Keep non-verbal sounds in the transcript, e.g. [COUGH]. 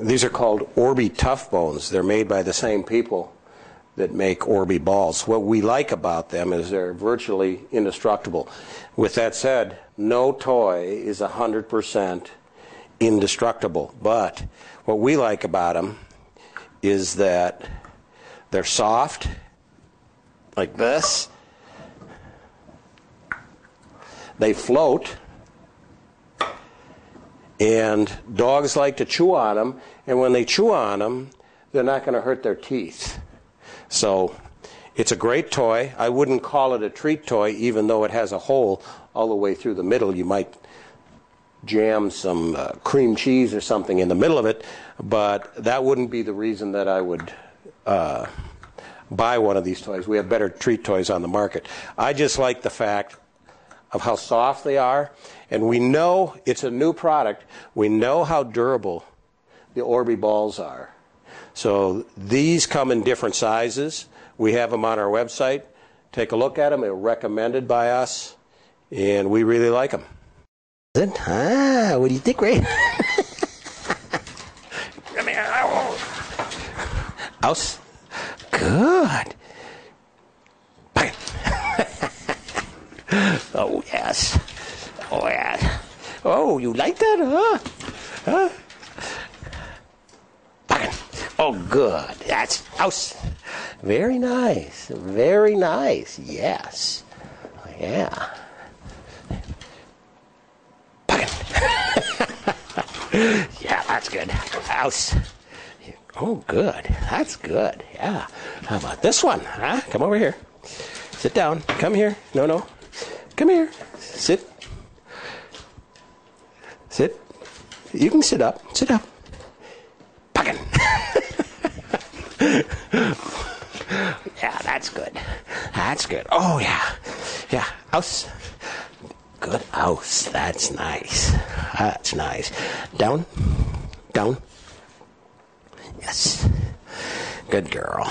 These are called Orbee-Tuff Bones. They're made by the same people that make Orbee balls. What we like about them is they're virtually indestructible. With that said, no toy is 100% indestructible. But what we like about them is that they're soft, like this. They float. And dogs like to chew on them. And when they chew on them, they're not going to hurt their teeth. So it's a great toy. I wouldn't call it a treat toy, even though it has a hole all the way through the middle. You might jam some uh, cream cheese or something in the middle of it, but that wouldn't be the reason that I would uh, buy one of these toys. We have better treat toys on the market. I just like the fact of how soft they are, and we know it's a new product. We know how durable the Orbee balls are. So these come in different sizes. We have them on our website. Take a look at them. They're recommended by us, and we really like them. Ah, what do you think, Ray? Come here. House? Good. [LAUGHS] oh, yes. Oh, yes. Oh, you like that, huh? Huh? Oh, good. That's oh, house. Very nice. Very nice. Yes. Oh, yeah. Bang. [LAUGHS] yeah, that's good. Oh, house. Oh, good. That's good. Yeah. How about this one? Huh? Come over here. Sit down. Come here. No, no. Come here. Sit. Sit. You can sit up. Sit up. Puckin. [LAUGHS] yeah, that's good. That's good. Oh, yeah. Yeah. House. Good house. That's nice. That's nice. Down. Down. Yes. Good girl.